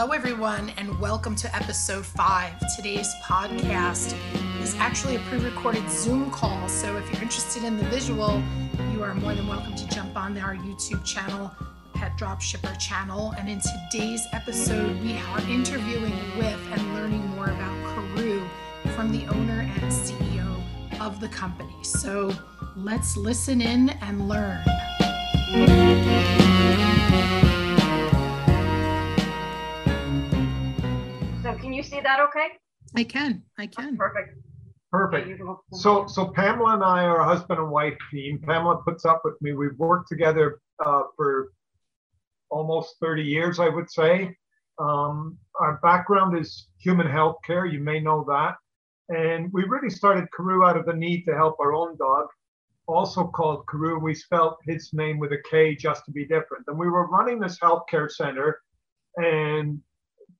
Hello, everyone, and welcome to episode five. Today's podcast is actually a pre recorded Zoom call. So if you're interested in the visual, you are more than welcome to jump on our YouTube channel, Pet Dropshipper channel. And in today's episode, we are interviewing with and learning more about Caru from the owner and CEO of the company. So let's listen in and learn. You see that okay? I can. I can. Perfect. Perfect. So, so Pamela and I are a husband and wife team. Pamela puts up with me. We've worked together uh, for almost 30 years, I would say. Um, our background is human health care. You may know that. And we really started Caru out of the need to help our own dog, also called Karoo. We spelled his name with a K just to be different. And we were running this healthcare center, and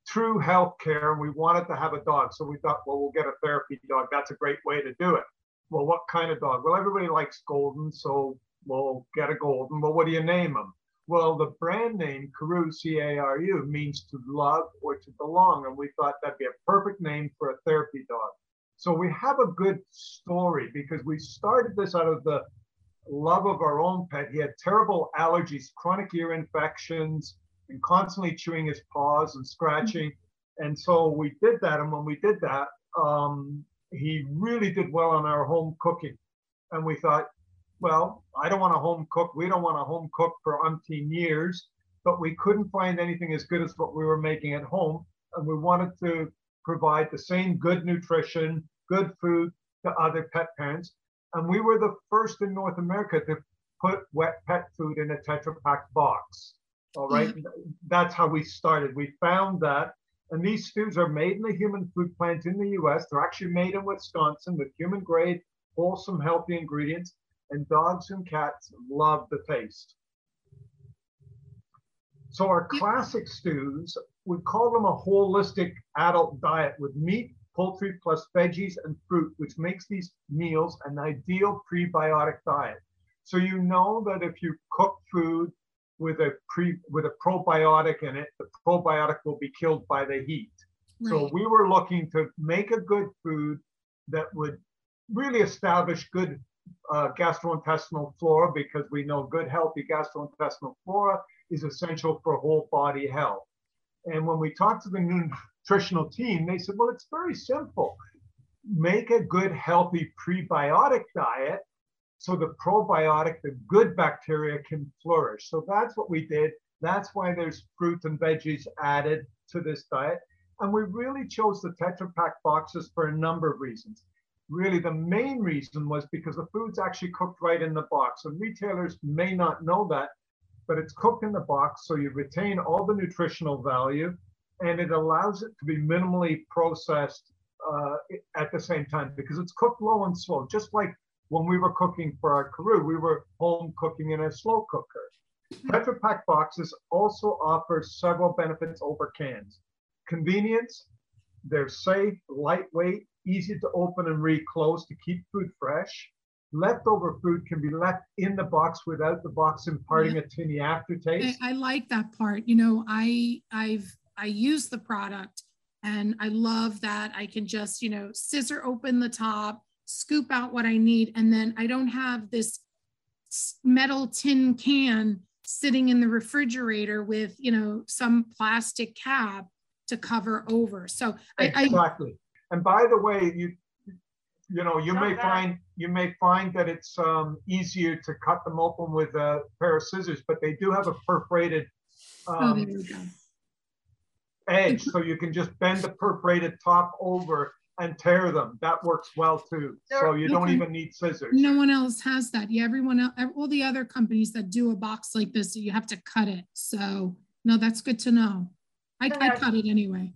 true healthcare. And we wanted to have a dog. So we thought, well, we'll get a therapy dog. That's a great way to do it. Well, what kind of dog? Well, everybody likes golden. So we'll get a golden. Well, what do you name them? Well, the brand name Caru, C A R U, means to love or to belong. And we thought that'd be a perfect name for a therapy dog. So we have a good story because we started this out of the love of our own pet. He had terrible allergies, chronic ear infections, and constantly chewing his paws and scratching. And so we did that. And when we did that, um, he really did well on our home cooking. And we thought, well, I don't want to home cook. We don't want to home cook for umpteen years, but we couldn't find anything as good as what we were making at home. And we wanted to provide the same good nutrition, good food to other pet parents. And we were the first in North America to put wet pet food in a Tetra Pak box. All right? mm-hmm. That's how we started. We found that. And these stews are made in the human food plant in the US. They're actually made in Wisconsin with human grade, wholesome, healthy ingredients. And dogs and cats love the taste. So, our classic stews, we call them a holistic adult diet with meat, poultry, plus veggies and fruit, which makes these meals an ideal prebiotic diet. So, you know that if you cook food with a pre with a probiotic in it, the probiotic will be killed by the heat. Right. So we were looking to make a good food that would really establish good uh, gastrointestinal flora because we know good healthy gastrointestinal flora is essential for whole body health. And when we talked to the nutritional team, they said, well, it's very simple. Make a good healthy prebiotic diet so the probiotic, the good bacteria can flourish. So that's what we did. That's why there's fruit and veggies added to this diet. And we really chose the Tetra Pak boxes for a number of reasons. Really, the main reason was because the food's actually cooked right in the box. And retailers may not know that, but it's cooked in the box. So you retain all the nutritional value and it allows it to be minimally processed uh, at the same time because it's cooked low and slow, just like when we were cooking for our Karoo, we were home cooking in a slow cooker. Hmm. Tetra Pak boxes also offer several benefits over cans. Convenience, they're safe, lightweight, easy to open and reclose to keep food fresh. Leftover food can be left in the box without the box imparting yeah. a tinny aftertaste. I, I like that part. You know, I I've I use the product and I love that I can just, you know, scissor open the top, scoop out what I need, and then I don't have this metal tin can sitting in the refrigerator with you know some plastic cap to cover over. So I exactly. I, and by the way, you you know you may find you may find that it's um, easier to cut them open with a pair of scissors, but they do have a perforated oh, um, oh, edge, so you can just bend the perforated top over and tear them. That works well too. So you don't even need scissors. No one else has that. Yeah, everyone else, all the other companies that do a box like this, you have to cut it. So no, that's good to know. I, I cut it anyway.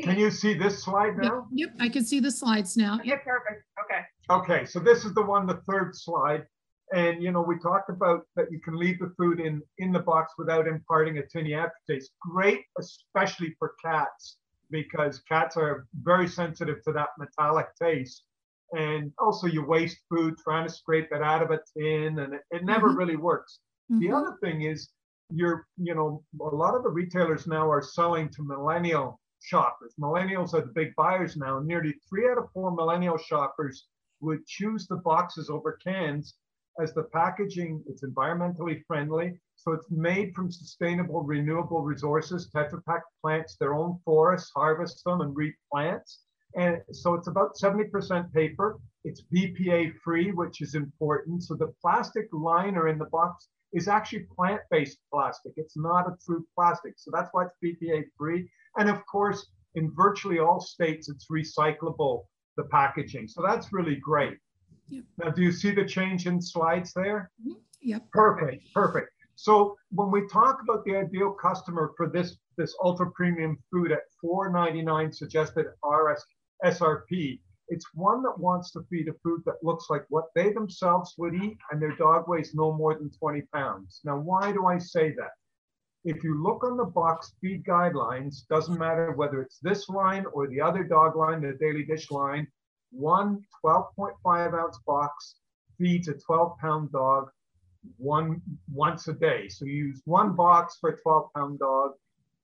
Can you see this slide now? Yep, yep I can see the slides now. Okay, yep. perfect. Okay. Okay, so this is the one, the third slide. And you know, we talked about that you can leave the food in in the box without imparting a tinny aftertaste. Great, especially for cats because cats are very sensitive to that metallic taste. And also, you waste food trying to scrape it out of a tin, and it, it never mm-hmm. really works. Mm-hmm. The other thing is, you're, you know, a lot of the retailers now are selling to millennial shoppers. Millennials are the big buyers now. Nearly three out of four millennial shoppers would choose the boxes over cans as the packaging, it's environmentally friendly. So it's made from sustainable, renewable resources. Tetra Pak plants their own forests, harvests them, and replants. And so it's about 70% paper. It's BPA free, which is important. So the plastic liner in the box is actually plant-based plastic. It's not a true plastic. So that's why it's BPA free. And of course, in virtually all states, it's recyclable, the packaging. So that's really great. Yep. Now, do you see the change in slides there? Mm-hmm. Yep. Perfect, perfect. So when we talk about the ideal customer for this, this ultra premium food at $4.99 suggested RS, SRP, it's one that wants to feed a food that looks like what they themselves would eat and their dog weighs no more than 20 pounds. Now, why do I say that? If you look on the box feed guidelines, doesn't matter whether it's this line or the other dog line, the daily dish line, one 12.5 ounce box feeds a 12 pound dog one once a day. So you use one box for a 12 pound dog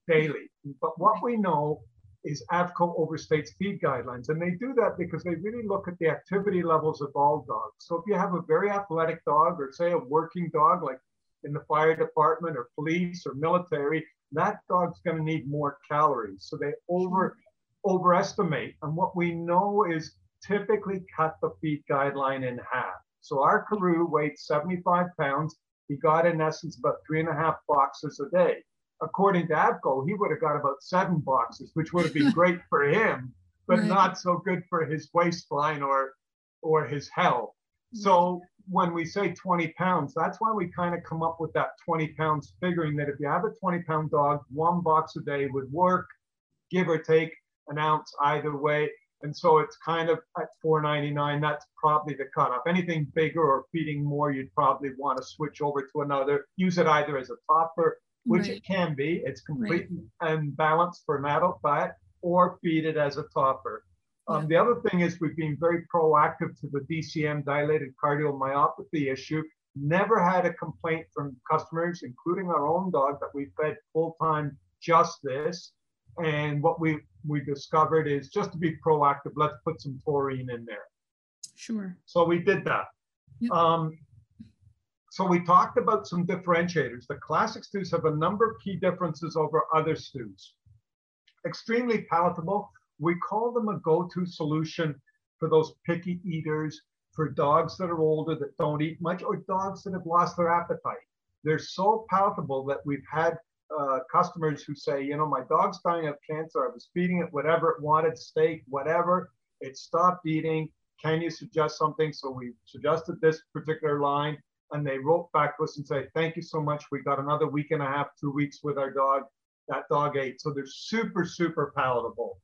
daily. But what we know is AAFCO overstates feed guidelines. And they do that because they really look at the activity levels of all dogs. So if you have a very athletic dog or say a working dog like in the fire department or police or military, that dog's going to need more calories. So they over overestimate. And what we know is typically cut the feed guideline in half. So our Karoo weighed 75 pounds. He got in essence about three and a half boxes a day. According to AAFCO, he would have got about seven boxes, which would have been great for him, but right. not so good for his waistline or or his health. So when we say 20 pounds, that's why we kind of come up with that 20 pounds, figuring that if you have a 20 pound dog, one box a day would work, give or take an ounce either way. And so it's kind of at 4.99. That's probably the cutoff. Anything bigger or feeding more, you'd probably want to switch over to another. Use it either as a topper, which right. it can be. It's complete right. and balanced for an adult diet, or feed it as a topper. Um, yeah. The other thing is we've been very proactive to the DCM dilated cardiomyopathy issue. Never had a complaint from customers, including our own dog, that we fed full time just this. And what we we discovered is just to be proactive, let's put some taurine in there. Sure. So we did that. Yep. Um, so we talked about some differentiators. The classic stews have a number of key differences over other stews. Extremely palatable. We call them a go-to solution for those picky eaters, for dogs that are older that don't eat much, or dogs that have lost their appetite. They're so palatable that we've had uh, customers who say, you know, my dog's dying of cancer. I was feeding it whatever it wanted, steak, whatever. It stopped eating. Can you suggest something? So we suggested this particular line, and they wrote back to us and say, thank you so much. We got another week and a half, two weeks with our dog. That dog ate. So they're super, super palatable.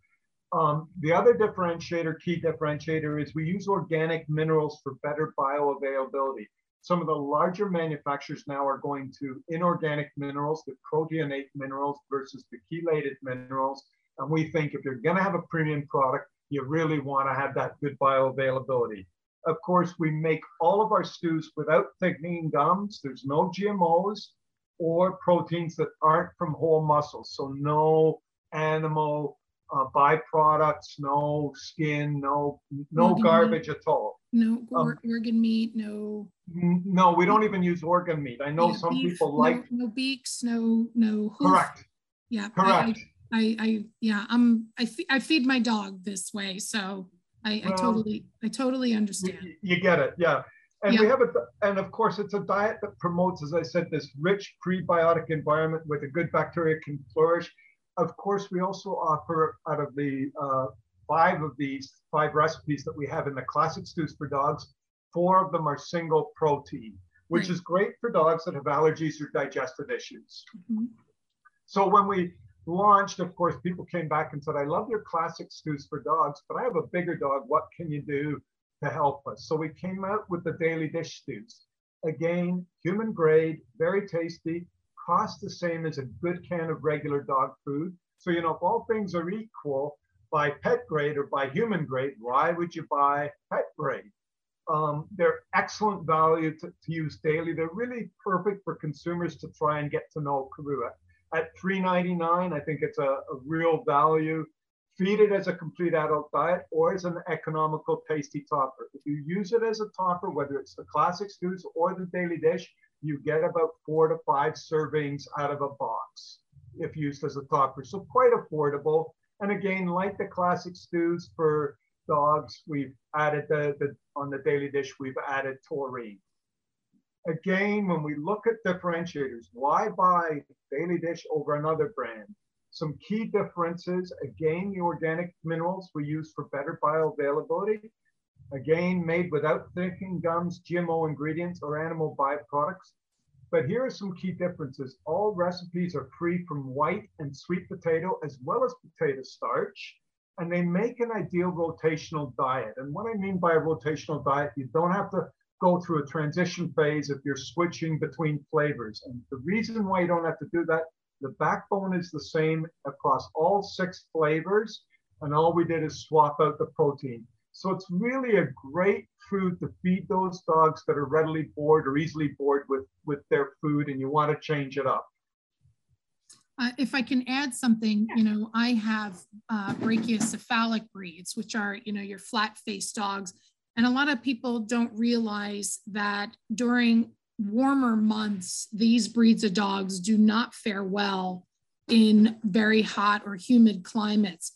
Um, the other differentiator, key differentiator, is we use organic minerals for better bioavailability. Some of the larger manufacturers now are going to inorganic minerals, the proteinate minerals versus the chelated minerals. And we think if you're going to have a premium product, you really want to have that good bioavailability. Of course, we make all of our stews without thickening gums. There's no GMOs or proteins that aren't from whole muscles. So no animal uh, byproducts, no skin, no no organ garbage meat. at all. No or, um, organ meat, no. No, we don't even use organ meat. I know yeah, some beef, people like no, no, beaks, no no. Hoof. Correct. Yeah. Correct. I, I, I yeah, I'm I, I feed my dog this way, so I, well, I totally I totally understand. You, you get it, yeah. And yeah. we have a, and of course, it's a diet that promotes, as I said, this rich prebiotic environment where the good bacteria can flourish of course, we also offer out of the uh, five of these five recipes that we have in the classic stews for dogs, four of them are single protein, which is great for dogs that have allergies or digestive issues. Mm-hmm. So when we launched, of course, people came back and said, I love your classic stews for dogs, but I have a bigger dog. What can you do to help us? So we came out with the daily dish stews. Again, human grade, very tasty, costs the same as a good can of regular dog food. So, you know, if all things are equal by pet grade or by human grade, why would you buy pet grade? Um, they're excellent value to, to, use daily. They're really perfect for consumers to try and get to know Caru. At $3.99, I think it's a, a real value. Feed it as a complete adult diet or as an economical, tasty topper. If you use it as a topper, whether it's the classic stews or the daily dish, you get about four to five servings out of a box if used as a topper. So quite affordable. And again, like the classic stews for dogs, we've added the, the on the daily dish, we've added taurine. Again, when we look at differentiators, why buy daily dish over another brand? Some key differences, again, the organic minerals we use for better bioavailability. Again, made without thickening gums, GMO ingredients, or animal byproducts. But here are some key differences. All recipes are free from white and sweet potato as well as potato starch, and they make an ideal rotational diet. And what I mean by a rotational diet, you don't have to go through a transition phase if you're switching between flavors. And the reason why you don't have to do that, the backbone is the same across all six flavors, and all we did is swap out the protein. So it's really a great food to feed those dogs that are readily bored or easily bored with, with their food and you want to change it up. Uh, if I can add something, you know, I have uh, brachycephalic breeds, which are, you know, your flat faced dogs. And a lot of people don't realize that during warmer months, these breeds of dogs do not fare well in very hot or humid climates.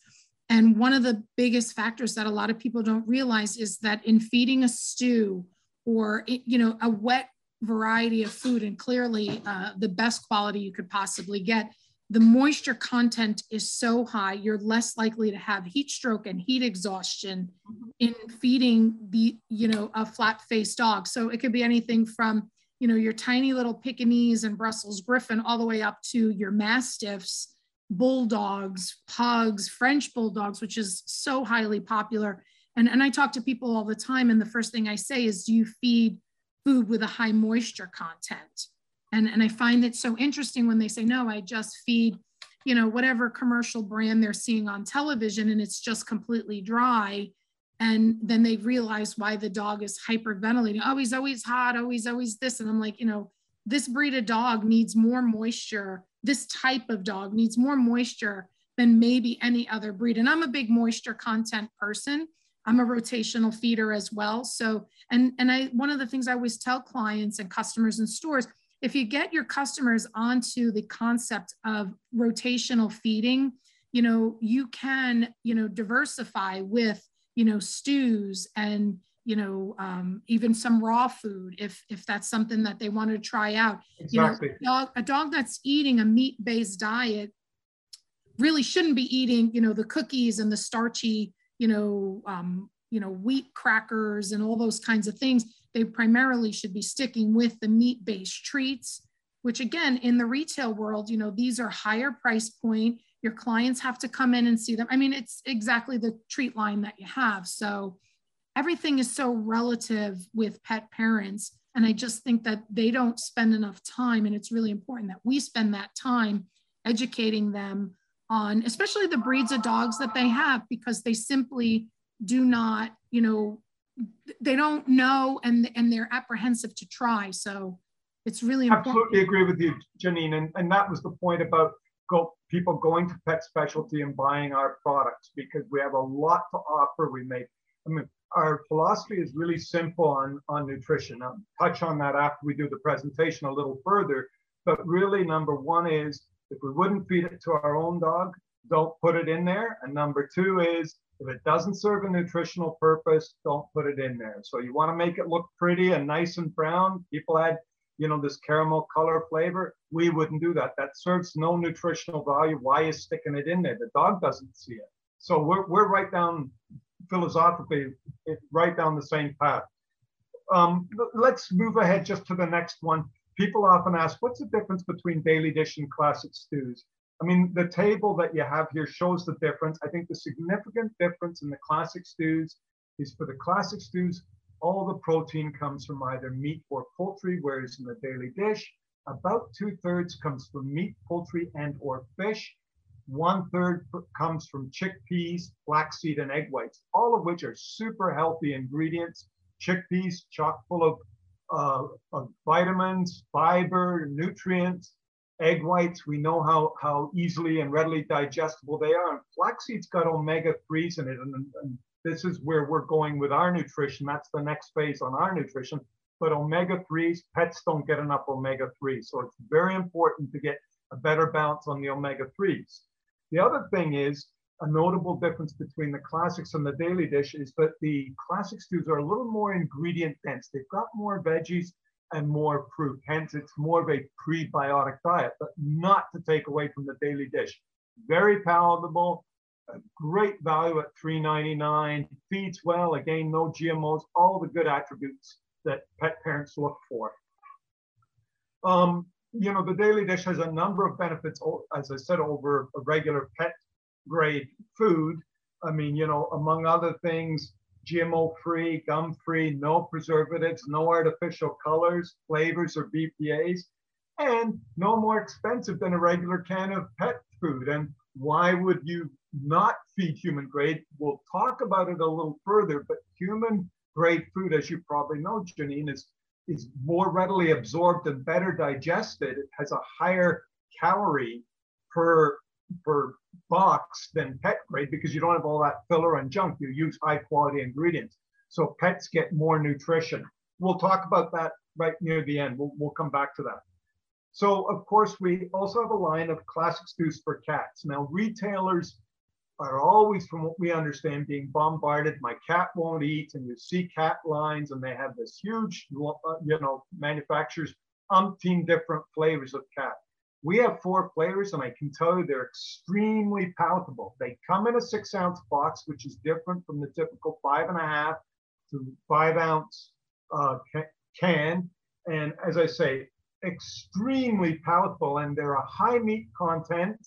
And one of the biggest factors that a lot of people don't realize is that in feeding a stew or you know a wet variety of food, and clearly uh, the best quality you could possibly get, the moisture content is so high, you're less likely to have heat stroke and heat exhaustion in feeding the you know a flat-faced dog. So it could be anything from you know your tiny little Pekingese and Brussels Griffon all the way up to your Mastiffs bulldogs, pugs, French bulldogs, which is so highly popular. And, and I talk to people all the time, and the first thing I say is, Do you feed food with a high moisture content? And, and I find it so interesting when they say, No, I just feed, you know, whatever commercial brand they're seeing on television, and it's just completely dry. And then they realize why the dog is hyperventilating. Oh, he's always hot. Oh, he's always this. And I'm like, you know, this breed of dog needs more moisture this type of dog needs more moisture than maybe any other breed. And I'm a big moisture content person. I'm a rotational feeder as well. So, and, and I, one of the things I always tell clients and customers in stores, if you get your customers onto the concept of rotational feeding, you know, you can, you know, diversify with, you know, stews and, you know, um, even some raw food if if that's something that they want to try out. Exactly. You know, a dog, a dog that's eating a meat-based diet really shouldn't be eating, you know, the cookies and the starchy, you know, um, you know, wheat crackers and all those kinds of things. They primarily should be sticking with the meat-based treats, which again, in the retail world, you know, these are higher price point. Your clients have to come in and see them. I mean, it's exactly the treat line that you have. So everything is so relative with pet parents. And I just think that they don't spend enough time. And it's really important that we spend that time educating them on, especially the breeds of dogs that they have, because they simply do not, you know, they don't know and, and they're apprehensive to try. So it's really important. Absolutely agree with you, Janene. And, and that was the point about go, people going to pet specialty and buying our products because we have a lot to offer. We make, I mean, our philosophy is really simple on, on nutrition. I'll touch on that after we do the presentation a little further. But really, number one is if we wouldn't feed it to our own dog, don't put it in there. And number two is if it doesn't serve a nutritional purpose, don't put it in there. So you want to make it look pretty and nice and brown. People add, you know, this caramel color flavor. We wouldn't do that. That serves no nutritional value. Why is sticking it in there? The dog doesn't see it. So we're, we're right down philosophically right down the same path. Um, let's move ahead just to the next one. People often ask, what's the difference between daily dish and classic stews? I mean, the table that you have here shows the difference. I think the significant difference in the classic stews is for the classic stews, all the protein comes from either meat or poultry, whereas in the daily dish, about two thirds comes from meat, poultry, and or fish. One third comes from chickpeas, flaxseed, and egg whites, all of which are super healthy ingredients chickpeas, chock full of, uh, of vitamins, fiber, nutrients, egg whites. We know how, how easily and readily digestible they are. And flaxseed's got omega 3s in it. And, and this is where we're going with our nutrition. That's the next phase on our nutrition. But omega 3s, pets don't get enough omega 3s. So it's very important to get a better balance on the omega 3s. The other thing is a notable difference between the classics and the daily dish is that the classic stews are a little more ingredient dense. They've got more veggies and more fruit. Hence, it's more of a prebiotic diet, but not to take away from the daily dish. Very palatable, a great value at $3.99, feeds well, again, no GMOs, all the good attributes that pet parents look for. Um, you know, the daily dish has a number of benefits, as I said, over a regular pet grade food. I mean, you know, among other things, GMO free, gum free, no preservatives, no artificial colors, flavors, or BPAs, and no more expensive than a regular can of pet food. And why would you not feed human grade? We'll talk about it a little further, but human grade food, as you probably know, Janene, is, is more readily absorbed and better digested. It has a higher calorie per, per box than pet grade because you don't have all that filler and junk. You use high quality ingredients. So pets get more nutrition. We'll talk about that right near the end. We'll, we'll come back to that. So of course, we also have a line of classic stews for cats. Now retailers are always, from what we understand, being bombarded. My cat won't eat, and you see cat lines, and they have this huge, you know, manufacturers umpteen different flavors of cat. We have four flavors, and I can tell you they're extremely palatable. They come in a six ounce box, which is different from the typical five and a half to five ounce uh, can. And as I say, extremely palatable, and they're a high meat content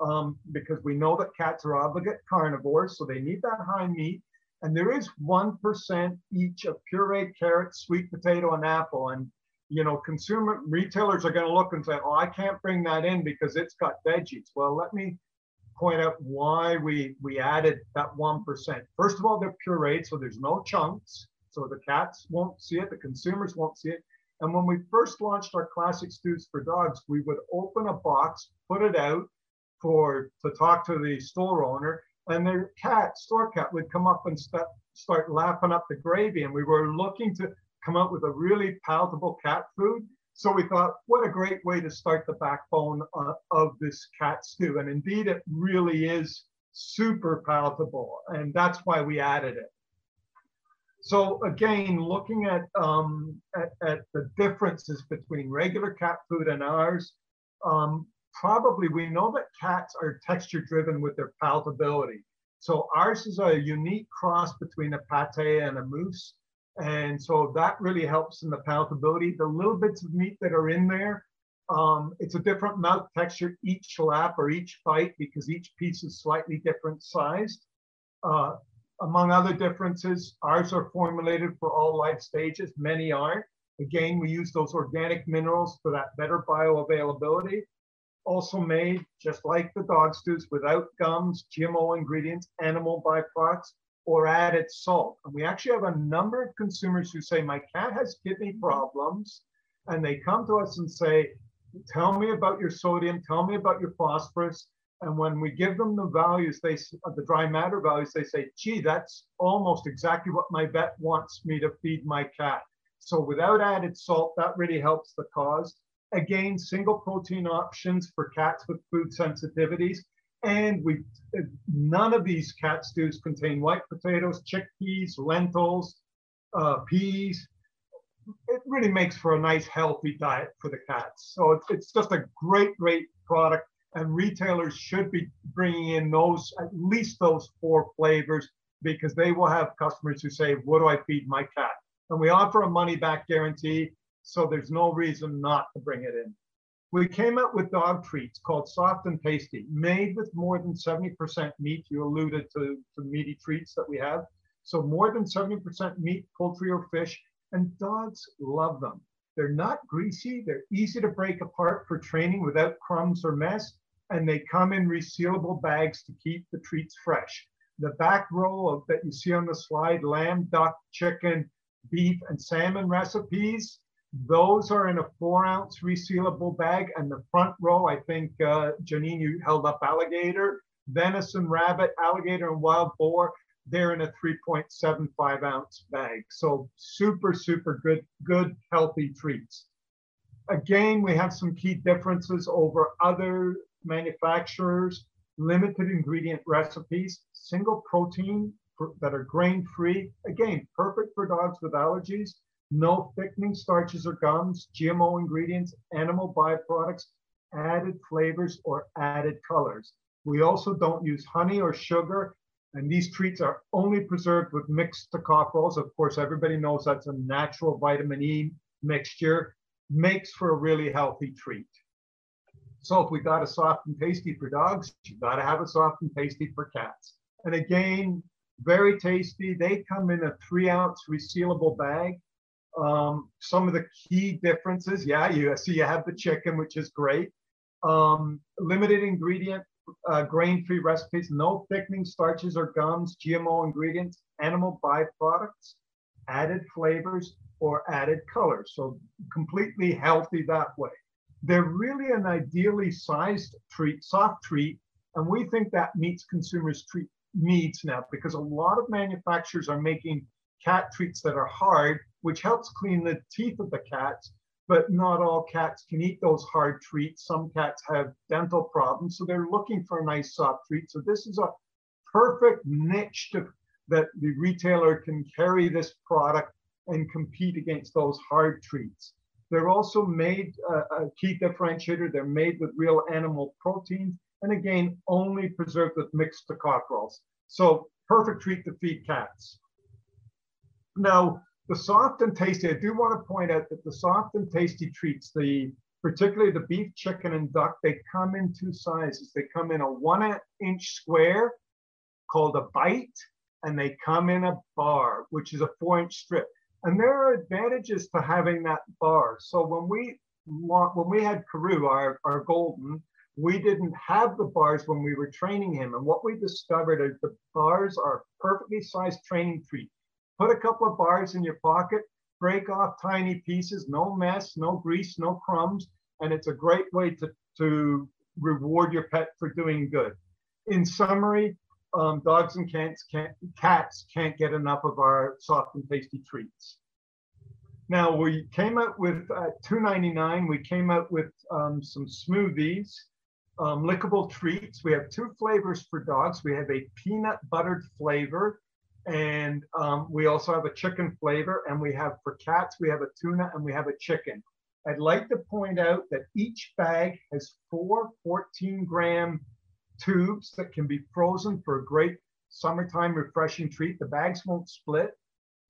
um, because we know that cats are obligate carnivores, so they need that high meat. And there is 1% each of pureed carrot, sweet potato, and apple. And you know, consumer retailers are going to look and say, "Oh, I can't bring that in because it's got veggies." Well, let me point out why we we added that one percent. First of all, they're pureed, so there's no chunks, so the cats won't see it, the consumers won't see it. And when we first launched our classic stews for dogs, we would open a box, put it out for to talk to the store owner, and their cat, store cat, would come up and start start lapping up the gravy, and we were looking to come up with a really palatable cat food. So we thought, what a great way to start the backbone uh, of this cat stew. And indeed, it really is super palatable. And that's why we added it. So again, looking at, um, at, at, the differences between regular cat food and ours, um, probably we know that cats are texture driven with their palatability. So ours is a unique cross between a pate and a mousse. And so that really helps in the palatability. The little bits of meat that are in there, um, it's a different mouth texture each lap or each bite because each piece is slightly different sized. Uh, among other differences, ours are formulated for all life stages, many aren't. Again, we use those organic minerals for that better bioavailability. Also made, just like the dog stews, without gums, GMO ingredients, animal byproducts, or added salt. And we actually have a number of consumers who say, My cat has kidney problems. And they come to us and say, Tell me about your sodium, tell me about your phosphorus. And when we give them the values, they the dry matter values, they say, gee, that's almost exactly what my vet wants me to feed my cat. So without added salt, that really helps the cause. Again, single protein options for cats with food sensitivities. And we none of these cat stews contain white potatoes, chickpeas, lentils, uh, peas. It really makes for a nice, healthy diet for the cats. So it's, it's just a great, great product. And retailers should be bringing in those, at least those four flavors, because they will have customers who say, What do I feed my cat? And we offer a money back guarantee. So there's no reason not to bring it in. We came up with dog treats called Soft and Tasty, made with more than 70% meat. You alluded to the meaty treats that we have. So more than 70% meat, poultry or fish, and dogs love them. They're not greasy, they're easy to break apart for training without crumbs or mess, and they come in resealable bags to keep the treats fresh. The back row of, that you see on the slide, lamb, duck, chicken, beef, and salmon recipes. Those are in a four ounce resealable bag. And the front row, I think, uh, Janene, you held up alligator, venison, rabbit, alligator, and wild boar. They're in a 3.75 ounce bag. So super, super good, good, healthy treats. Again, we have some key differences over other manufacturers, limited ingredient recipes, single protein that are grain free. Again, perfect for dogs with allergies no thickening starches or gums, GMO ingredients, animal byproducts, added flavors, or added colors. We also don't use honey or sugar, and these treats are only preserved with mixed tocopherols. Of course, everybody knows that's a natural vitamin E mixture, makes for a really healthy treat. So if we got a soft and tasty for dogs, you gotta have a soft and tasty for cats. And again, very tasty. They come in a three ounce resealable bag. Um, some of the key differences, yeah, you see you have the chicken, which is great. Um, limited ingredient, uh, grain-free recipes, no thickening starches or gums, GMO ingredients, animal byproducts, added flavors, or added colors. So completely healthy that way. They're really an ideally sized treat, soft treat, and we think that meets consumers' treat needs now because a lot of manufacturers are making cat treats that are hard which helps clean the teeth of the cats. But not all cats can eat those hard treats. Some cats have dental problems, so they're looking for a nice soft treat. So this is a perfect niche to, that the retailer can carry this product and compete against those hard treats. They're also made uh, a key differentiator. They're made with real animal proteins, and again, only preserved with mixed tocopherols. So perfect treat to feed cats. Now, the soft and tasty, I do want to point out that the soft and tasty treats, the particularly the beef, chicken, and duck, they come in two sizes. They come in a one inch square called a bite, and they come in a bar, which is a four inch strip. And there are advantages to having that bar. So when we when we had Karoo, our, our golden, we didn't have the bars when we were training him. And what we discovered is the bars are perfectly sized training treat put a couple of bars in your pocket, break off tiny pieces, no mess, no grease, no crumbs, and it's a great way to, to reward your pet for doing good. In summary, um, dogs and cats can't, cats can't get enough of our soft and tasty treats. Now we came out with uh, 2.99. We came out with um, some smoothies, um, lickable treats. We have two flavors for dogs. We have a peanut buttered flavor and um, we also have a chicken flavor. And we have for cats, we have a tuna and we have a chicken. I'd like to point out that each bag has four 14 gram tubes that can be frozen for a great summertime refreshing treat. The bags won't split.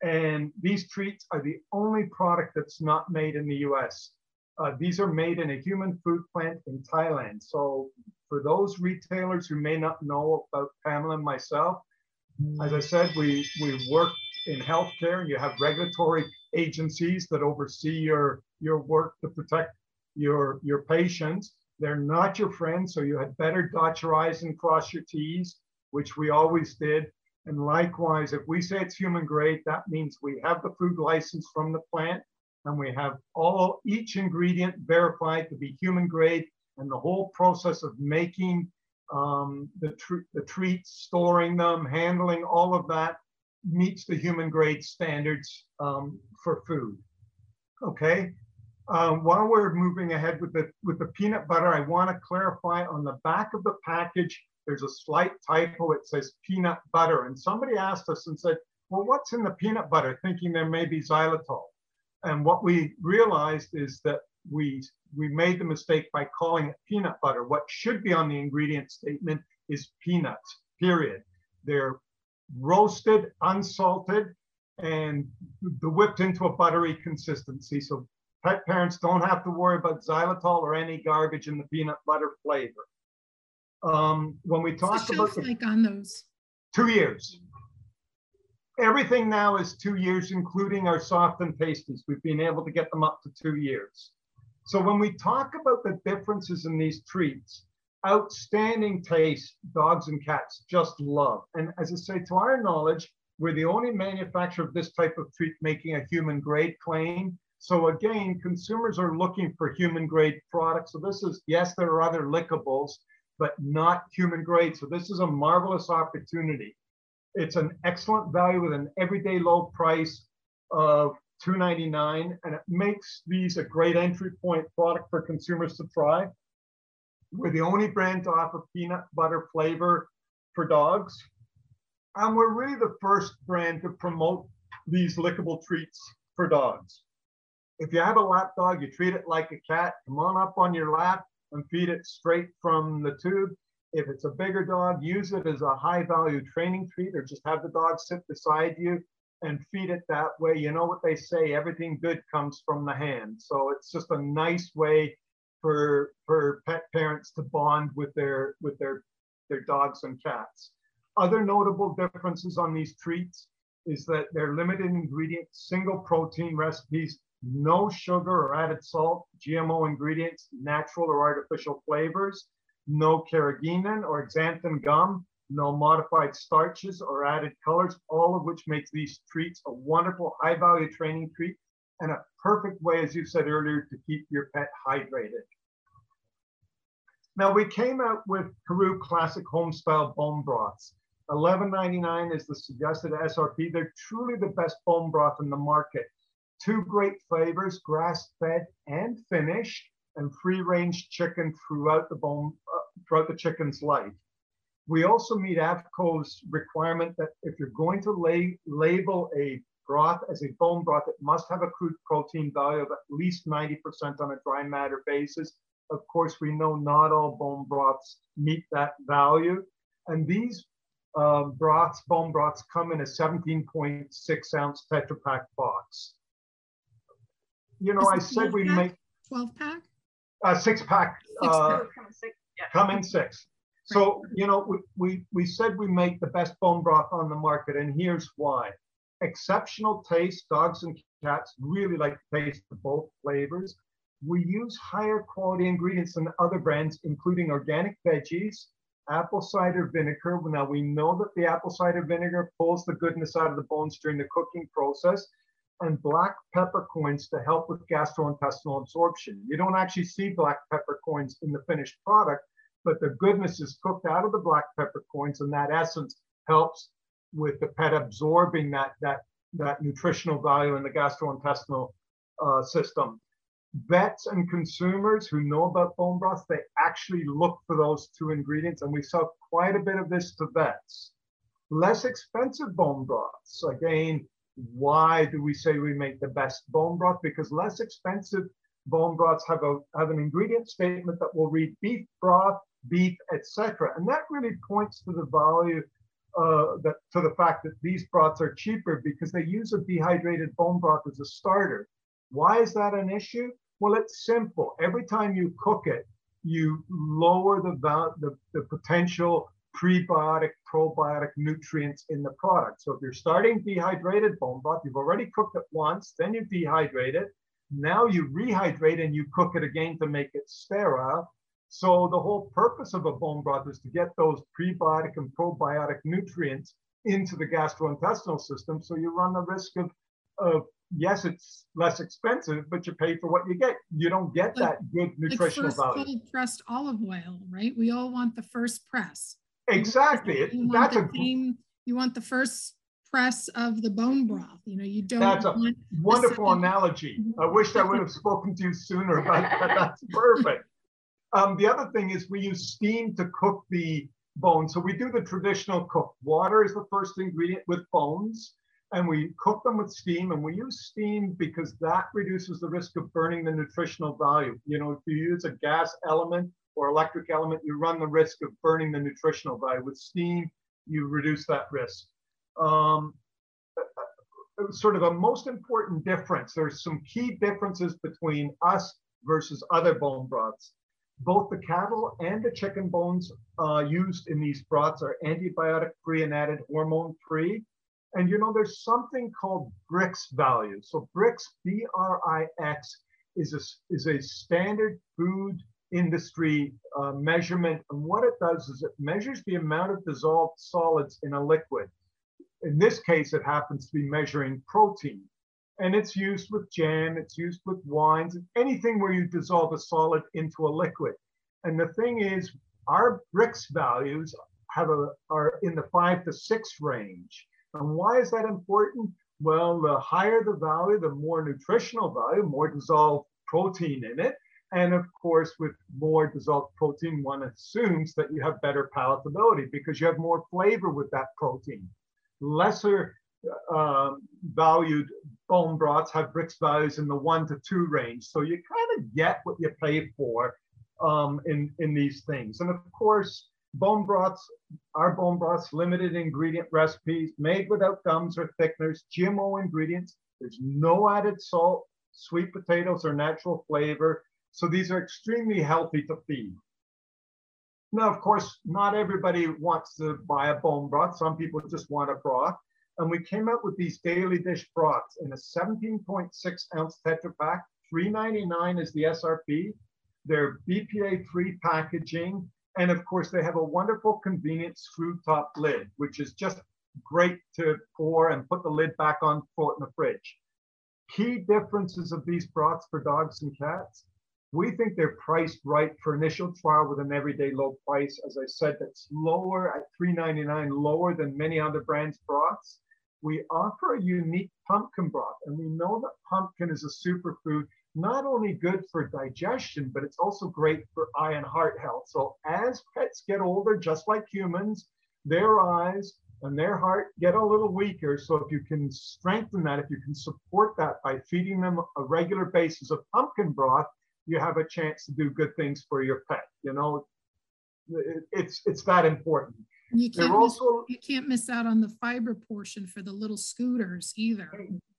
And these treats are the only product that's not made in the US. Uh, these are made in a human food plant in Thailand. So for those retailers who may not know about Pamela and myself, as I said, we, we work in healthcare and you have regulatory agencies that oversee your, your work to protect your, your patients. They're not your friends, so you had better dot your I's and cross your T's, which we always did. And likewise, if we say it's human grade, that means we have the food license from the plant and we have all each ingredient verified to be human grade and the whole process of making um, the, tr the treats, storing them, handling, all of that meets the human grade standards um, for food. Okay. Um, while we're moving ahead with the with the peanut butter, I want to clarify on the back of the package. There's a slight typo. It says peanut butter, and somebody asked us and said, "Well, what's in the peanut butter?" Thinking there may be xylitol. And what we realized is that we we made the mistake by calling it peanut butter. What should be on the ingredient statement is peanuts, period. They're roasted, unsalted, and whipped into a buttery consistency. So pet parents don't have to worry about xylitol or any garbage in the peanut butter flavor. Um, when we talk about the, like on those two years, everything now is two years, including our soft and pasties. We've been able to get them up to two years. So when we talk about the differences in these treats, outstanding taste, dogs and cats just love. And as I say, to our knowledge, We're the only manufacturer of this type of treat making a human grade claim. So again, consumers are looking for human grade products. So this is, yes, there are other lickables, but not human grade. So this is a marvelous opportunity. It's an excellent value with an everyday low price of $2.99, and it makes these a great entry point product for consumers to try. We're the only brand to offer peanut butter flavor for dogs. And we're really the first brand to promote these lickable treats for dogs. If you have a lap dog, you treat it like a cat, come on up on your lap and feed it straight from the tube. If it's a bigger dog, use it as a high value training treat or just have the dog sit beside you and feed it that way. You know what they say, everything good comes from the hand. So it's just a nice way for for pet parents to bond with their with their their dogs and cats. Other notable differences on these treats is that they're limited ingredients, single protein recipes, no sugar or added salt, GMO ingredients, natural or artificial flavors, no carrageenan or xanthan gum, no modified starches or added colors, all of which makes these treats a wonderful high value training treat and a perfect way, as you said earlier, to keep your pet hydrated. Now we came out with Caru Classic Homestyle Bone Broths. $11.99 is the suggested SRP. They're truly the best bone broth in the market. Two great flavors, grass-fed and finished, and free-range chicken throughout the bone, uh, throughout the chicken's life. We also meet AAFCO's requirement that if you're going to lay, label a broth as a bone broth, it must have a crude protein value of at least 90% on a dry matter basis. Of course, we know not all bone broths meet that value. And these um, broths, bone broths, come in a 17.6 ounce Tetra Pak box. You know, I said we pack? make 12 pack? a six pack. Six Uh, pack. Come six, yeah. come in six. So, you know, we, we, we said we make the best bone broth on the market, and here's why. Exceptional taste. Dogs and cats really like the taste of both flavors. We use higher quality ingredients than other brands, including organic veggies, apple cider vinegar. Now, we know that the apple cider vinegar pulls the goodness out of the bones during the cooking process, and black peppercorns to help with gastrointestinal absorption. You don't actually see black peppercorns in the finished product, but the goodness is cooked out of the black peppercorns, and that essence helps with the pet absorbing that that that nutritional value in the gastrointestinal uh, system. Vets and consumers who know about bone broth, they actually look for those two ingredients, and we sell quite a bit of this to vets. Less expensive bone broths. Again, why do we say we make the best bone broth? Because less expensive bone broths have a have an ingredient statement that will read beef broth, beef, etc. And that really points to the value uh, that to the fact that these broths are cheaper because they use a dehydrated bone broth as a starter. Why is that an issue? Well, it's simple. Every time you cook it, you lower the the, the potential prebiotic, probiotic nutrients in the product. So if you're starting dehydrated bone broth, you've already cooked it once, then you dehydrate it. Now you rehydrate and you cook it again to make it sterile. So the whole purpose of a bone broth is to get those prebiotic and probiotic nutrients into the gastrointestinal system. So you run the risk of, of yes, it's less expensive, but you pay for what you get. You don't get Like- that good nutritional Like value. cold pressed olive oil, right? We all want the first press. Exactly. It, You want that's the a same, you want the first press of the bone broth, you know, you don't That's a wonderful analogy. I wish I would have spoken to you sooner, but that's perfect. Um, the other thing is we use steam to cook the bones. So we do the traditional cook. Water is the first ingredient with bones, and we cook them with steam. And we use steam because that reduces the risk of burning the nutritional value. You know, if you use a gas element or electric element, you run the risk of burning the nutritional value. With steam, you reduce that risk. Um, sort of a most important difference. There's some key differences between us versus other bone broths. Both the cattle and the chicken bones uh, used in these broths are antibiotic free and added hormone free. And you know, there's something called Brix value. So Brix, B-R-I-X, is a, is a standard food industry uh, measurement. And what it does is it measures the amount of dissolved solids in a liquid in this case, it happens to be measuring protein. And it's used with jam, it's used with wines, anything where you dissolve a solid into a liquid. And the thing is, our Brix values have a, are in the five to six range. And why is that important? Well, the higher the value, the more nutritional value, more dissolved protein in it. And of course, with more dissolved protein, one assumes that you have better palatability because you have more flavor with that protein. Lesser uh, valued bone broths have Brix values in the one to two range. So you kind of get what you pay for um, in, in these things. And of course, bone broths, our bone broths, limited ingredient recipes, made without gums or thickeners, GMO ingredients. There's no added salt, sweet potatoes or natural flavor. So these are extremely healthy to feed. Now, of course, not everybody wants to buy a bone broth. Some people just want a broth. And we came up with these daily dish broths in a 17.6 ounce Tetra Pak. 3.99 is the SRP. They're BPA free packaging. And of course, they have a wonderful convenient screw top lid, which is just great to pour and put the lid back on, throw it in the fridge. Key differences of these broths for dogs and cats. We think they're priced right for initial trial with an everyday low price. As I said, that's lower at $3.99, lower than many other brands' broths. We offer a unique pumpkin broth, and we know that pumpkin is a superfood not only good for digestion, but it's also great for eye and heart health. So as pets get older, just like humans, their eyes and their heart get a little weaker. So if you can strengthen that, if you can support that by feeding them a regular basis of pumpkin broth, you have a chance to do good things for your pet. You know, it's it's that important. You can't, miss, also, you can't miss out on the fiber portion for the little scooters either.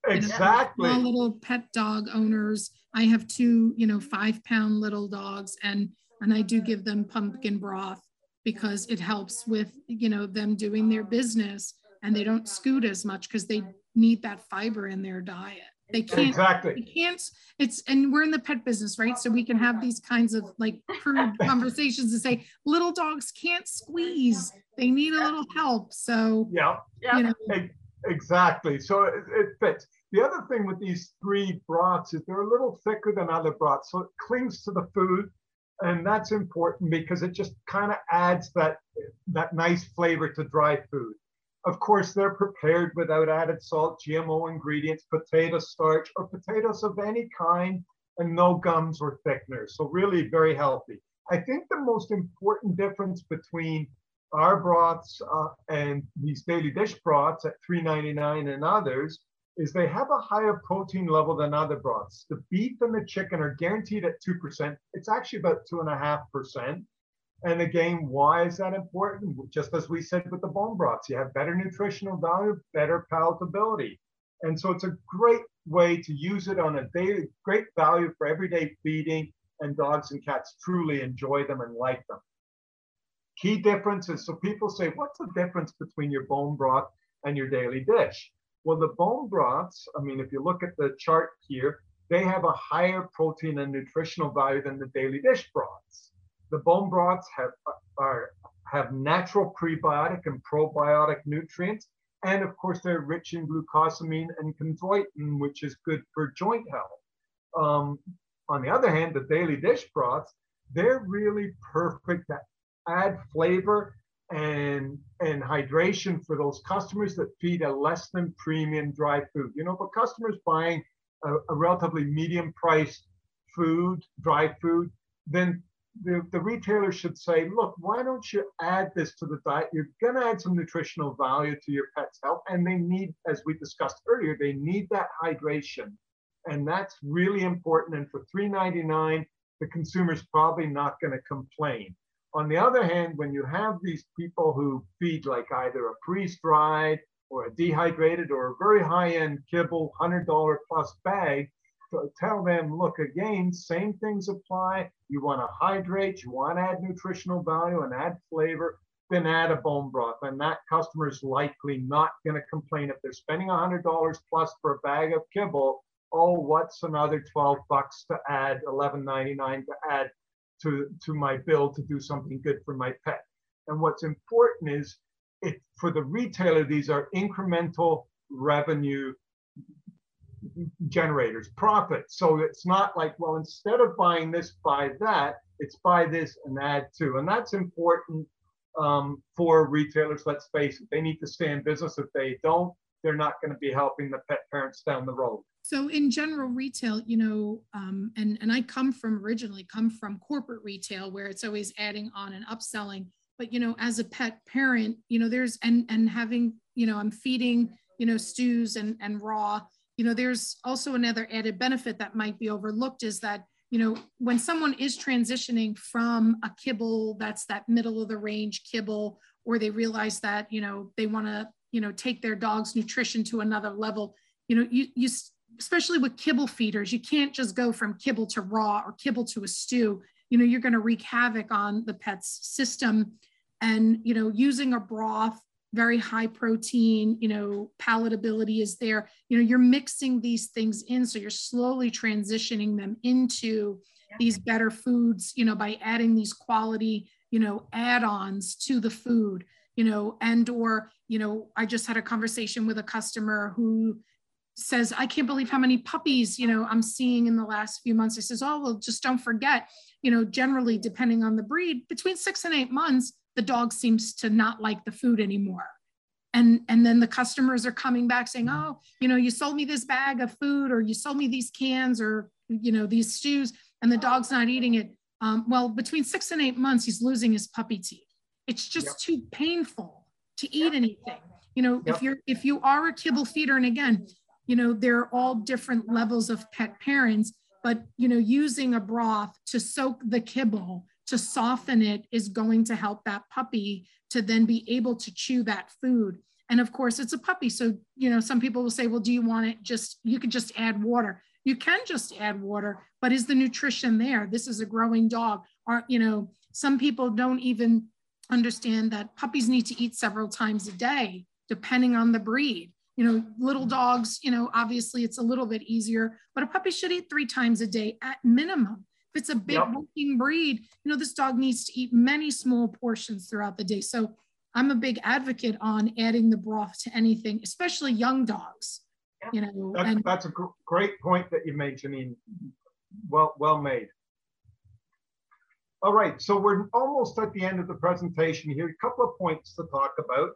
Exactly. You know, little pet dog owners. I have two, you know, five pound little dogs, and and I do give them pumpkin broth because it helps with you know them doing their business, and they don't scoot as much because they need that fiber in their diet. They can't exactly. They can't. It's and we're in the pet business, right? So we can have these kinds of like crude conversations to say little dogs can't squeeze. They need a little help. So yeah, you know, exactly. So it, it fits. The other thing with these three broths is they're a little thicker than other broths, so it clings to the food, and that's important because it just kind of adds that that nice flavor to dry food. Of course, they're prepared without added salt, GMO ingredients, potato starch, or potatoes of any kind, and no gums or thickeners. So really very healthy. I think the most important difference between our broths uh, and these daily dish broths at 3.99 and others is they have a higher protein level than other broths. The beef and the chicken are guaranteed at 2%. It's actually about 2.5%. And again, why is that important? Just as we said with the bone broths, you have better nutritional value, better palatability. And so it's a great way to use it on a daily, great value for everyday feeding, and dogs and cats truly enjoy them and like them. Key differences. So people say, what's the difference between your bone broth and your daily dish? Well, the bone broths, I mean, if you look at the chart here, they have a higher protein and nutritional value than the daily dish broths. The bone broths have, are, have natural prebiotic and probiotic nutrients. And of course, they're rich in glucosamine and chondroitin, which is good for joint health. Um, on the other hand, the daily dish broths, they're really perfect to add flavor and and hydration for those customers that feed a less than premium dry food. You know, but customers buying a, a relatively medium priced food, dry food, then the, the retailer should say, look, why don't you add this to the diet? You're going to add some nutritional value to your pet's health. And they need, as we discussed earlier, they need that hydration. And that's really important. And for $3.99, the consumer's probably not going to complain. On the other hand, when you have these people who feed like either a freeze-dried or a dehydrated or a very high-end kibble, $100 plus bag, tell them, look, again, same things apply. You want to hydrate, you want to add nutritional value and add flavor, then add a bone broth. And that customer is likely not going to complain if they're spending $100 plus for a bag of kibble. Oh, what's another 12 bucks to add, 11.99 to add to, to my bill to do something good for my pet. And what's important is it, for the retailer, these are incremental revenue generators, profit. So it's not like, well, instead of buying this, buy that. It's buy this and add to. And that's important um, for retailers. Let's face it, they need to stay in business. If they don't, they're not going to be helping the pet parents down the road. So in general retail, you know, um, and and I come from originally come from corporate retail where it's always adding on and upselling. But you know, as a pet parent, you know, there's and and having, you know, I'm feeding, you know, stews and and raw. You know, there's also another added benefit that might be overlooked is that you know when someone is transitioning from a kibble that's that middle of the range kibble or they realize that you know they want to you know take their dog's nutrition to another level you know you you especially with kibble feeders you can't just go from kibble to raw or kibble to a stew. You know you're going to wreak havoc on the pet's system. And you know using a broth very high protein you know palatability is there. You know you're mixing these things in so you're slowly transitioning them into these better foods you know by adding these quality you know add-ons to the food you know and or you know i just had a conversation with a customer who says i can't believe how many puppies you know i'm seeing in the last few months. I says oh well just don't forget you know generally depending on the breed between six and eight months the dog seems to not like the food anymore and and then the customers are coming back saying oh you know you sold me this bag of food or you sold me these cans or you know these stews and the dog's not eating it um, well between six and eight months he's losing his puppy teeth it's just yep. too painful to eat yep. anything you know yep. if you're if you are a kibble feeder and again you know there are all different levels of pet parents but you know using a broth to soak the kibble to soften it is going to help that puppy to then be able to chew that food. And of course, it's a puppy. So, you know, some people will say, well, do you want it just, you could just add water. You can just add water, but is the nutrition there? This is a growing dog. Or, you know, some people don't even understand that puppies need to eat several times a day, depending on the breed. You know, little dogs, you know, obviously it's a little bit easier, but a puppy should eat three times a day at minimum. If it's a big yep. working breed, you know, this dog needs to eat many small portions throughout the day. So I'm a big advocate on adding the broth to anything, especially young dogs. Yep. You know, that's, and, that's a gr- great point that you made, Janene. Well, well made. All right, so we're almost at the end of the presentation here. A couple of points to talk about.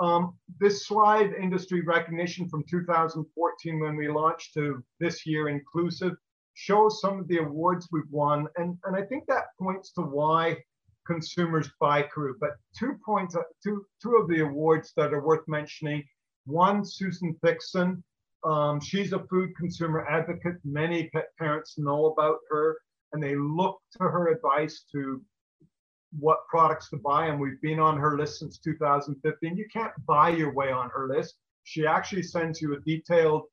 Um, this slide, industry recognition from 2014 when we launched to this year inclusive, shows some of the awards we've won. And, and I think that points to why consumers buy Caru. But two points, uh, two, two of the awards that are worth mentioning. One, Susan Thixon. Um, she's a food consumer advocate. Many pet parents know about her and they look to her advice to what products to buy. And we've been on her list since 2015. You can't buy your way on her list. She actually sends you a detailed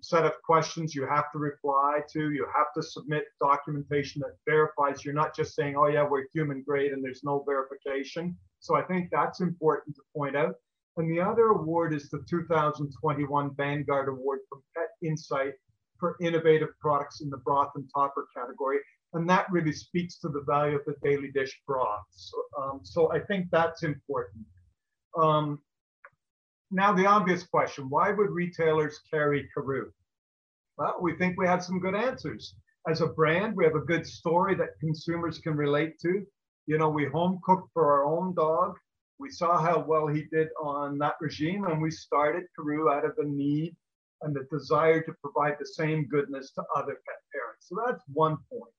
set of questions you have to reply to. You have to submit documentation that verifies you're not just saying, oh, yeah, we're human grade and there's no verification. So I think that's important to point out. And the other award is the 2021 Vanguard Award from Pet Insight for innovative products in the broth and topper category. And that really speaks to the value of the daily dish broth. So, um, so I think that's important. Um, now the obvious question, why would retailers carry Caru? Well, we think we have some good answers. As a brand, we have a good story that consumers can relate to. You know, we home cooked for our own dog. We saw how well he did on that regime, and we started Caru out of the need and the desire to provide the same goodness to other pet parents. So that's one point.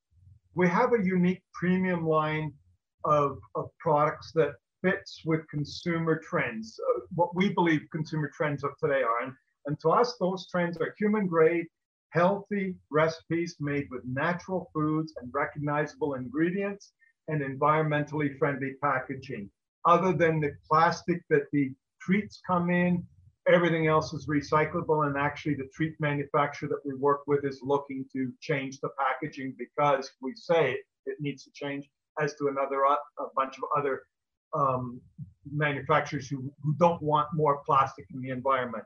We have a unique premium line of, of products that fits with consumer trends, uh, what we believe consumer trends of today are. And, and to us, those trends are human grade, healthy recipes made with natural foods and recognizable ingredients and environmentally friendly packaging. Other than the plastic that the treats come in, everything else is recyclable. And actually, the treat manufacturer that we work with is looking to change the packaging because we say it needs to change, as to another uh, a bunch of other um, manufacturers who, who don't want more plastic in the environment.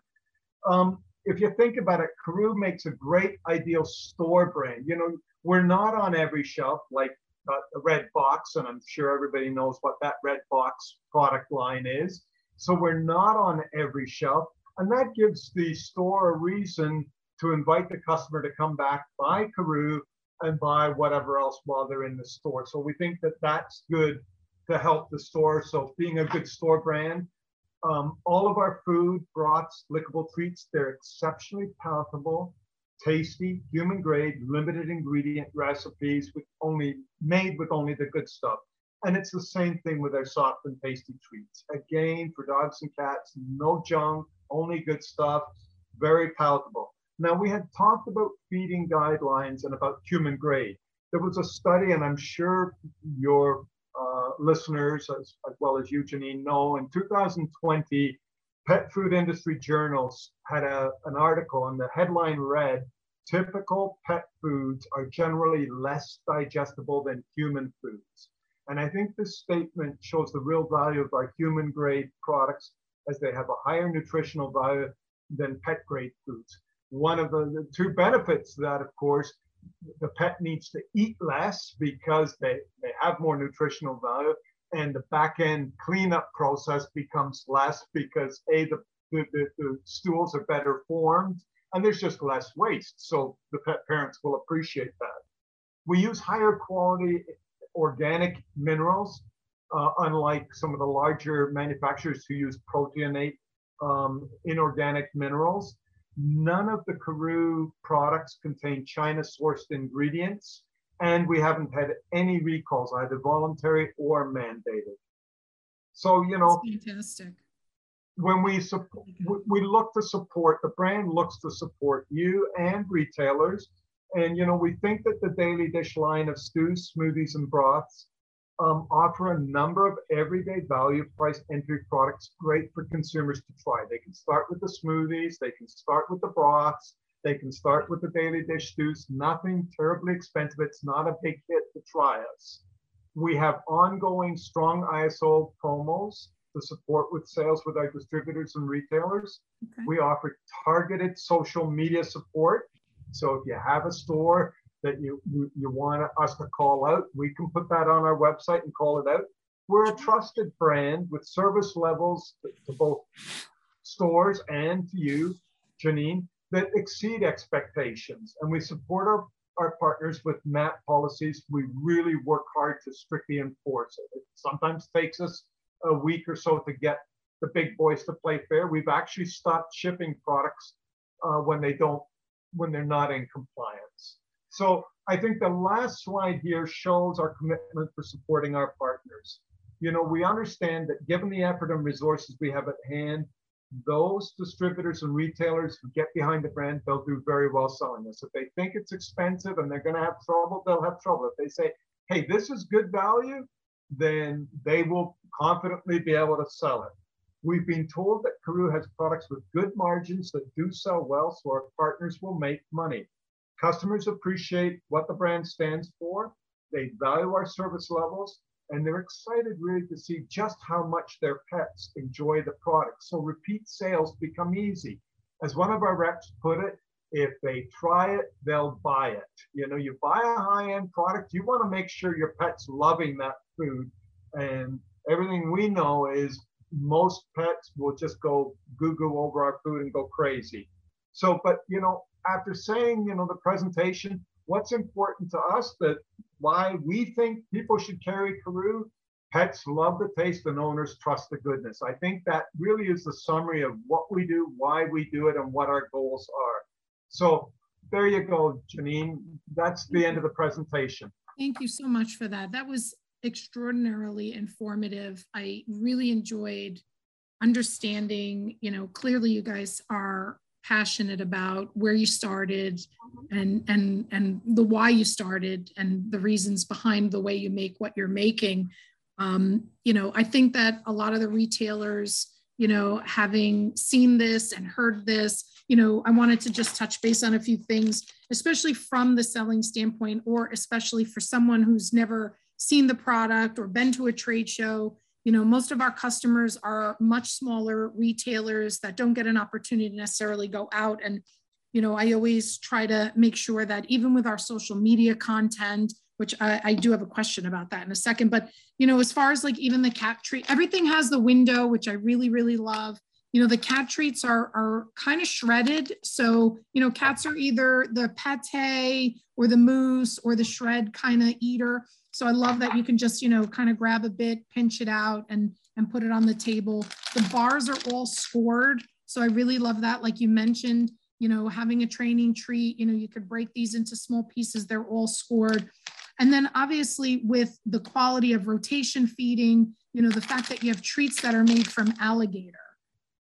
Um, if you think about it, Caru makes a great ideal store brand. You know, we're not on every shelf like uh, red box, and I'm sure everybody knows what that red box product line is. So we're not on every shelf. And that gives the store a reason to invite the customer to come back, buy Caru, and buy whatever else while they're in the store. So we think that that's good to help the store. So being a good store brand, um, all of our food, broths, lickable treats, they're exceptionally palatable, tasty, human grade, limited ingredient recipes with only made with only the good stuff. And it's the same thing with our soft and tasty treats. Again, for dogs and cats, no junk, only good stuff, very palatable. Now, we had talked about feeding guidelines and about human grade. There was a study, and I'm sure your uh, listeners, as, as, well as you, Janene, know in 2020, Pet Food Industry Journals had a, an article, and the headline read Typical pet foods are generally less digestible than human foods. And I think this statement shows the real value of our human grade products as they have a higher nutritional value than pet grade foods. One of the, the two benefits that, of course, the pet needs to eat less because they, they have more nutritional value and the back end cleanup process becomes less because a the, the, the, the stools are better formed and there's just less waste so the pet parents will appreciate that we use higher quality organic minerals, uh, unlike some of the larger manufacturers who use proteinate um, inorganic minerals. None of the Caru products contain China sourced ingredients, and we haven't had any recalls, either voluntary or mandated. So, you know, That's fantastic. When we support, we look to support the brand looks to support you and retailers and you know, we think that the Daily Dish line of stews, smoothies, and broths um, offer a number of everyday value price entry products great for consumers to try. They can start with the smoothies, they can start with the broths, they can start with the Daily Dish stews. Nothing terribly expensive. It's not a big hit to try us. We have ongoing strong ISO promos to support with sales with our distributors and retailers. Okay. We offer targeted social media support so if you have a store that you, you, you want us to call out, we can put that on our website and call it out. We're a trusted brand with service levels to, to both stores and to you, Janene, that exceed expectations. And we support our, our partners with MAP policies. We really work hard to strictly enforce it. It sometimes takes us a week or so to get the big boys to play fair. We've actually stopped shipping products uh, when they don't when they're not in compliance. So I think the last slide here shows our commitment for supporting our partners. You know, we understand that given the effort and resources we have at hand, those distributors and retailers who get behind the brand, they'll do very well selling this. If they think it's expensive and they're going to have trouble, they'll have trouble. If they say, hey, this is good value, then they will confidently be able to sell it. We've been told that Caru has products with good margins that do sell well, so our partners will make money. Customers appreciate what the brand stands for, they value our service levels, and they're excited really to see just how much their pets enjoy the product. So repeat sales become easy. As one of our reps put it, if they try it, they'll buy it. You know, you buy a high-end product, you want to make sure your pet's loving that food. And everything we know is most pets will just go goo goo over our food and go crazy. So, but you know, after saying, you know, the presentation, what's important to us that why we think people should carry Caru, pets love the taste and owners trust the goodness. I think that really is the summary of what we do, why we do it, and what our goals are. So there you go, Janene. That's the end of the presentation. Thank you so much for that. That was extraordinarily informative. I really enjoyed understanding, you know, clearly you guys are passionate about where you started and and and the why you started and the reasons behind the way you make what you're making. Um, you know, I think that a lot of the retailers, you know, having seen this and heard this, you know, I wanted to just touch base on a few things, especially from the selling standpoint, or especially for someone who's never seen the product or been to a trade show. You know, most of our customers are much smaller retailers that don't get an opportunity to necessarily go out. And, you know, I always try to make sure that even with our social media content, which I, I, do have a question about that in a second. But you know, as far as like even the cat treat, everything has the window, which I really, really love. You know, the cat treats are are kind of shredded. So, you know, cats are either the pate or the mousse or the shred kind of eater. So I love that you can just, you know, kind of grab a bit, pinch it out and and put it on the table. The bars are all scored. So I really love that. Like you mentioned, you know, having a training treat, you know, you could break these into small pieces. They're all scored. And then obviously with the quality of rotation feeding, you know, the fact that you have treats that are made from alligator,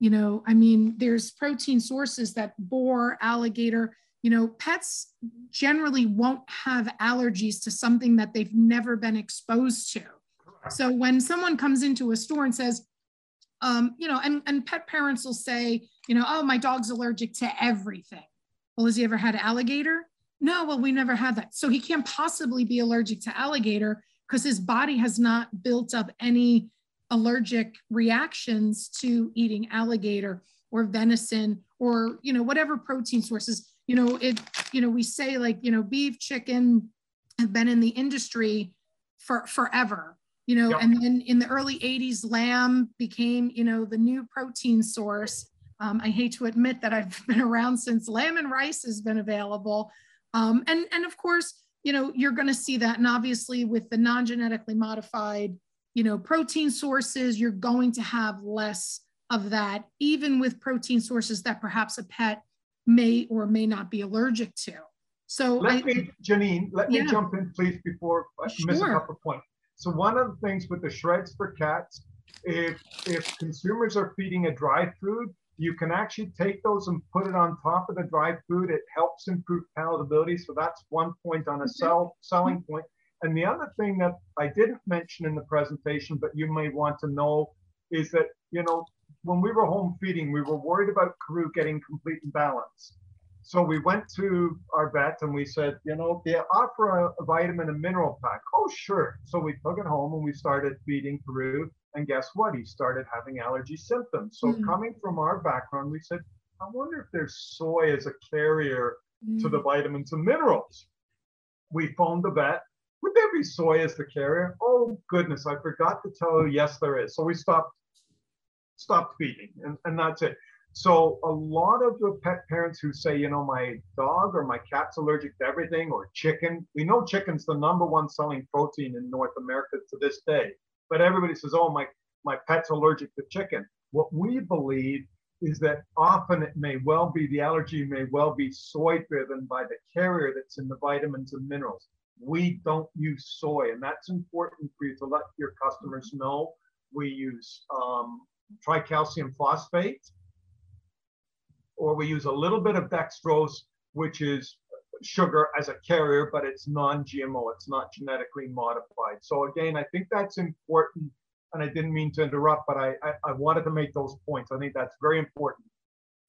you know, I mean, there's protein sources that boar, alligator, you know, pets generally won't have allergies to something that they've never been exposed to. So when someone comes into a store and says, um, you know, and, and pet parents will say, you know, oh, my dog's allergic to everything. Well, has he ever had alligator? No, well, we never had that. So he can't possibly be allergic to alligator because his body has not built up any allergic reactions to eating alligator or venison or, you know, whatever protein sources. You know, it, you know, we say like, you know, beef, chicken have been in the industry for forever you know, yep. and then in the early 80s, lamb became, you know, the new protein source. Um, I hate to admit that I've been around since lamb and rice has been available. Um, and, and of course, you know, you're going to see that. And obviously, with the non genetically modified, you know, protein sources, you're going to have less of that, even with protein sources that perhaps a pet may or may not be allergic to. So, let I, me, Janene, let yeah. me jump in, please, before I sure. miss a couple points. So one of the things with the shreds for cats, if if consumers are feeding a dry food, you can actually take those and put it on top of the dry food. It helps improve palatability. So that's one point on a mm-hmm. sell selling mm-hmm. point. And the other thing that I didn't mention in the presentation, but you may want to know, is that you know when we were home feeding, we were worried about Caru getting complete imbalance. So we went to our vet and we said, you know, they offer a, a, vitamin and mineral pack. Oh, sure. So we took it home and we started feeding Caru. And guess what? He started having allergy symptoms. So mm. coming from our background, we said, I wonder if there's soy as a carrier mm. to the mm. vitamins and minerals. We phoned the vet. Would there be soy as the carrier? Oh goodness, I forgot to tell you. Yes, there is. So we stopped stopped feeding, and, and that's it. So a lot of the pet parents who say, you know, my dog or my cat's allergic to everything or chicken, we know chicken's the number one selling protein in North America to this day. But everybody says, oh, my, my pet's allergic to chicken. What we believe is that often it may well be the allergy may well be soy driven by the carrier that's in the vitamins and minerals. We don't use soy, and that's important for you to let your customers know. We use um, tricalcium phosphate or we use a little bit of dextrose, which is sugar as a carrier, but it's non-GMO. It's not genetically modified. So again, I think that's important. And I didn't mean to interrupt, but I, I, I wanted to make those points. I think that's very important.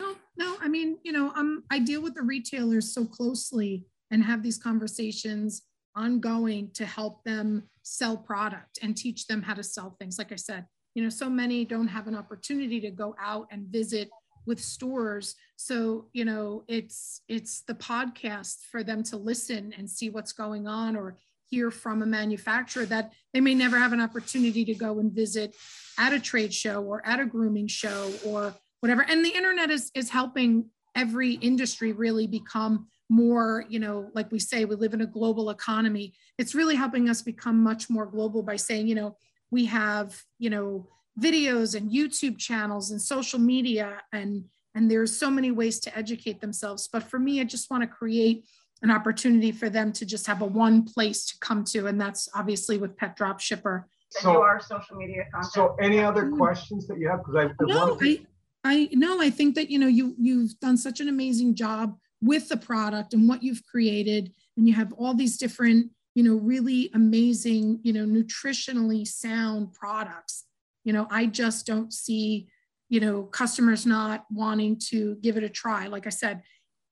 No, no, I mean, you know, um, I deal with the retailers so closely and have these conversations ongoing to help them sell product and teach them how to sell things. Like I said, you know, so many don't have an opportunity to go out and visit with stores. So you know it's it's the podcast for them to listen and see what's going on or hear from a manufacturer that they may never have an opportunity to go and visit at a trade show or at a grooming show or whatever. And the internet is is helping every industry really become more you know like we say we live in a global economy. It's really helping us become much more global by saying you know we have you know videos and YouTube channels and social media and and there's so many ways to educate themselves. But for me, I just want to create an opportunity for them to just have a one place to come to, and that's obviously with Pet Drop Shipper. So our social media content. So any other questions that you have? Because I, I no, I, I no, I think that you know you you've done such an amazing job with the product and what you've created, and you have all these different you know really amazing you know nutritionally sound products. You know i just don't see you know customers not wanting to give it a try. Like i said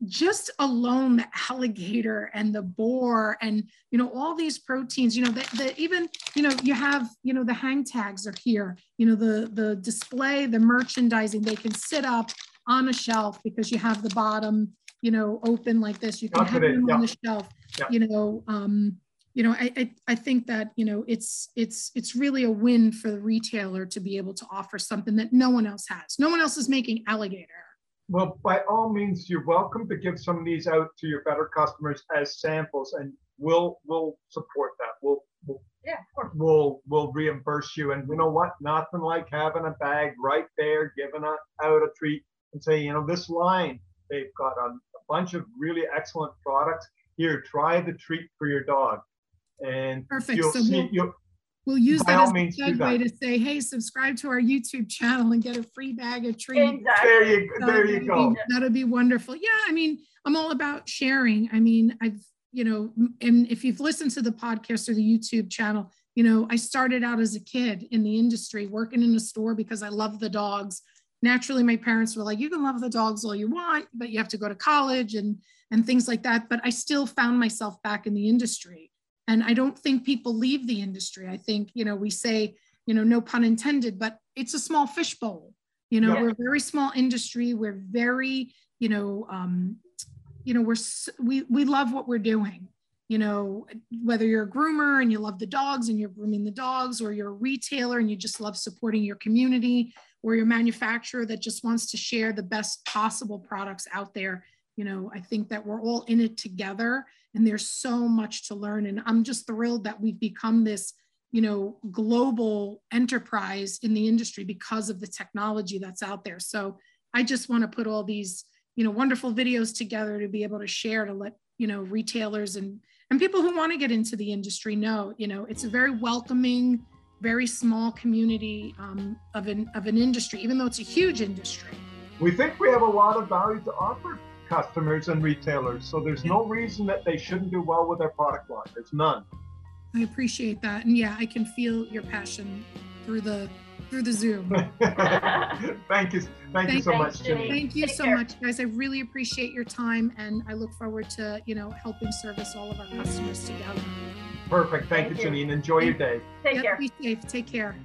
just alone the alligator and the boar and you know all these proteins you know that the, even you know you have you know the hang tags are here. You know the the display the merchandising they can sit up on a shelf because you have the bottom you know open like this. You can have them yeah. on the shelf. Yeah. you know um you know, I, I, I think that, you know, it's, it's, it's really a win for the retailer to be able to offer something that no one else has. No one else is making alligator. Well, by all means, you're welcome to give some of these out to your better customers as samples, and we'll we'll support that. We'll we'll Yeah, of course. we'll, we'll reimburse you. And you know what? Nothing like having a bag right there, giving a, out a treat, and say, you know, this line they've got a, a bunch of really excellent products. Here, try the treat for your dog, and Perfect. you'll So see. we'll- You'll, We'll use that as a means, do segue to say, hey, subscribe to our YouTube channel and get a free bag of treats. Exactly. there you So there you that'd go. be- That'd be wonderful. Yeah, I mean, I'm all about sharing. I mean, I've, you know, and if you've listened to the podcast or the YouTube channel, you know, I started out as a kid in the industry working in a store because I love the dogs. Naturally, my parents were like, you can love the dogs all you want, but you have to go to college and and things like that. But I still found myself back in the industry. And I don't think people leave the industry. I think, you know, we say, you know, no pun intended, but it's a small fishbowl. You know, Yeah. we're a very small industry. We're very, you know, um, you know, we're we we love what we're doing. You know, whether you're a groomer and you love the dogs and you're grooming the dogs, or you're a retailer and you just love supporting your community, or you're manufacturer that just wants to share the best possible products out there. You know, I think that we're all in it together and there's so much to learn. And I'm just thrilled that we've become this, you know, global enterprise in the industry because of the technology that's out there. So I just want to put all these, you know, wonderful videos together to be able to share to let, you know, retailers and and people who want to get into the industry know, you know, it's a very welcoming, very small community um, of an of an industry, even though it's a huge industry. We think we have a lot of value to offer customers and retailers, so there's no reason that they shouldn't do well with our product line. There's none. I appreciate that, and yeah, I can feel your passion through the through the Zoom. thank you, thank you so Thanks, much, Jenny. Janene. Thank you Take so care. much, guys. I really appreciate your time, and I look forward to you know helping service all of our customers together. Perfect. Thank, Thank you, you. Janene. Enjoy your day. Take Yep, care. Be safe. Take care.